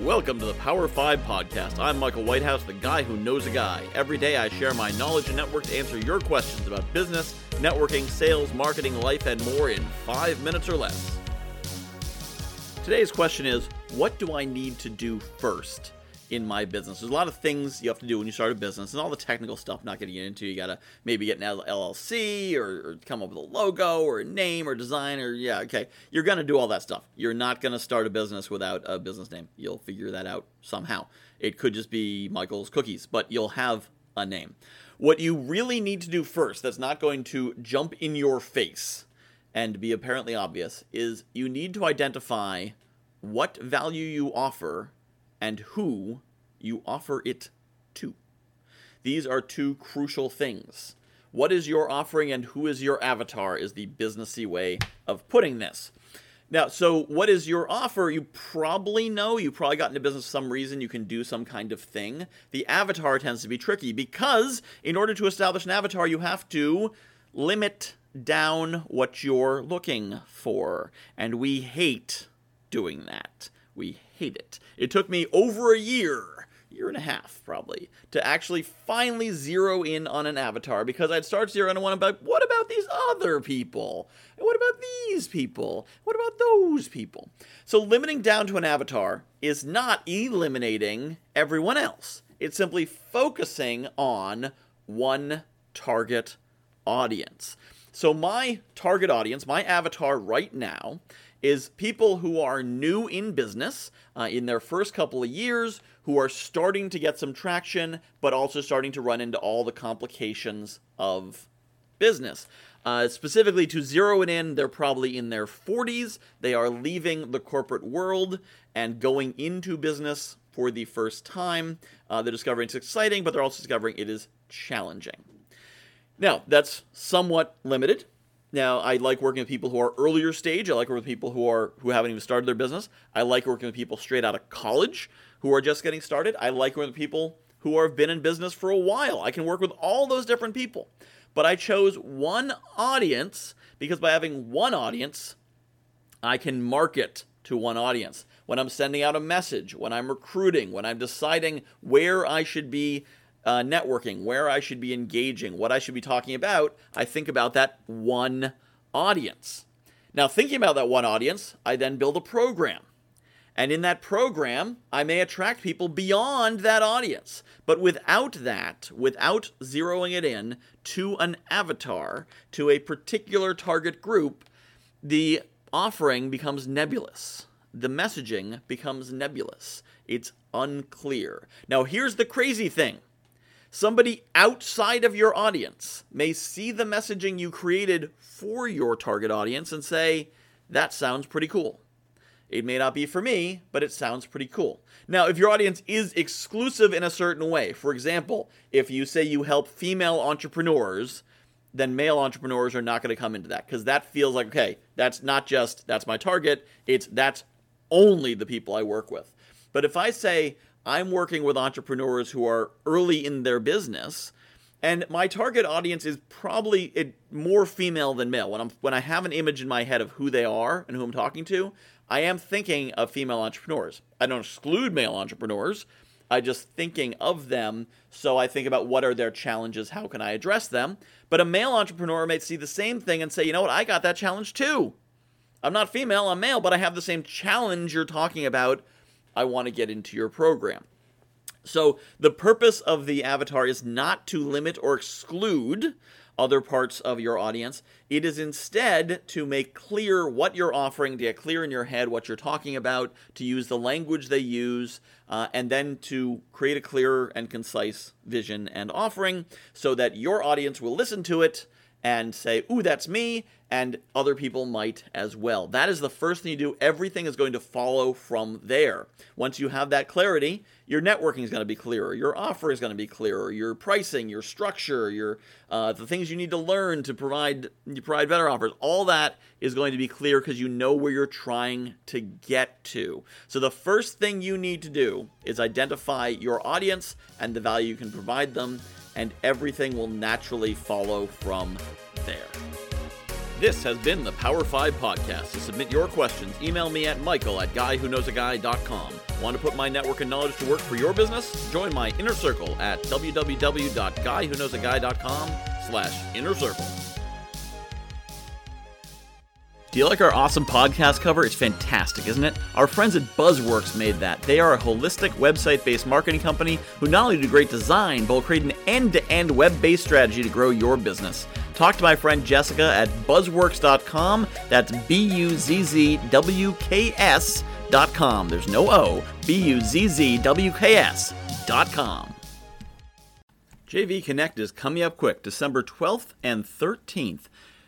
Welcome to the Power 5 podcast. I'm Michael Whitehouse, the guy who knows a guy. Every day I share my knowledge and network to answer your questions about business, networking, sales, marketing, life, and more in five minutes or less. Today's question is What do I need to do first? In my business. There's a lot of things you have to do when you start a business, and all the technical stuff. Not getting into. You gotta maybe get an LLC or, or, come up with a logo or a name or design or yeah, okay. You're gonna do all that stuff. You're not gonna start a business without a business name. You'll figure that out somehow. It could just be Michael's Cookies, but you'll have a name. What you really need to do first, that's not going to jump in your face and be apparently obvious, is you need to identify what value you offer and who you offer it to. These are two crucial things. What is your offering and who is your avatar is the businessy way of putting this. Now, so what is your offer? You probably know. You probably got into business for some reason. You can do some kind of thing. The avatar tends to be tricky because in order to establish an avatar, you have to limit down what you're looking for. And we hate doing that. We hate it. It took me over a year, year and a half probably, to actually finally zero in on an avatar because I'd start zeroing in on one about what about these other people? And what about these people? What about those people? So limiting down to an avatar is not eliminating everyone else. It's simply focusing on one target audience. So my target audience, my avatar right now is people who are new in business uh, in their first couple of years, who are starting to get some traction, but also starting to run into all the complications of business. Uh, specifically, to zero it in, they're probably in their 40s. They are leaving the corporate world and going into business for the first time. Uh, they're discovering it's exciting, but they're also discovering it is challenging. Now, that's somewhat limited now, I like working with people who are earlier stage. I like working with people who are who haven't even started their business. I like working with people straight out of college who are just getting started. I like working with people who have been in business for a while. I can work with all those different people. But I chose one audience because by having one audience, I can market to one audience. When I'm sending out a message, when I'm recruiting, when I'm deciding where I should be uh, networking, where I should be engaging, what I should be talking about, I think about that one audience. Now, thinking about that one audience, I then build a program. And in that program, I may attract people beyond that audience. But without that, without zeroing it in to an avatar, to a particular target group, the offering becomes nebulous. The messaging becomes nebulous. It's unclear. Now, here's the crazy thing Somebody outside of your audience may see the messaging you created for your target audience and say, that sounds pretty cool. It may not be for me, but it sounds pretty cool. Now, if your audience is exclusive in a certain way, for example, if you say you help female entrepreneurs, then male entrepreneurs are not going to come into that because that feels like, okay, that's not just that's my target, it's that's only the people I work with. But if I say, I'm working with entrepreneurs who are early in their business, and my target audience is probably more female than male. When I'm when I have an image in my head of who they are and who I'm talking to, I am thinking of female entrepreneurs. I don't exclude male entrepreneurs. I just thinking of them, so I think about what are their challenges, how can I address them? But a male entrepreneur may see the same thing and say, "You know what? I got that challenge too. I'm not female, I'm male, but I have the same challenge you're talking about I want to get into your program. So, the purpose of the avatar is not to limit or exclude other parts of your audience. It is instead to make clear what you're offering, to get clear in your head what you're talking about, to use the language they use, uh, and then to create a clear and concise vision and offering so that your audience will listen to it and say, Ooh, that's me, and other people might as well. That is the first thing you do. Everything is going to follow from there. Once you have that clarity, your networking is going to be clearer, your offer is going to be clearer, your pricing, your structure, your uh, the things you need to learn to provide you provide better offers. All that is going to be clear because you know where you're trying to get to. So the first thing you need to do is identify your audience and the value you can provide them and everything will naturally follow from there. This has been the Power 5 Podcast. To submit your questions, email me at michael at guywhoknowsaguy.com. Want to put my network and knowledge to work for your business? Join my inner circle at www.guywhoknowsaguy.com slash inner circle. Do you like our awesome podcast cover? It's fantastic, isn't it? Our friends at Buzzworks made that. They are a holistic website based marketing company who not only do great design, but will create an end to end web based strategy to grow your business. Talk to my friend Jessica at buzzworks.com. That's B U Z Z W K S.com. There's no O. B U Z Z W K S.com. JV Connect is coming up quick, December 12th and 13th.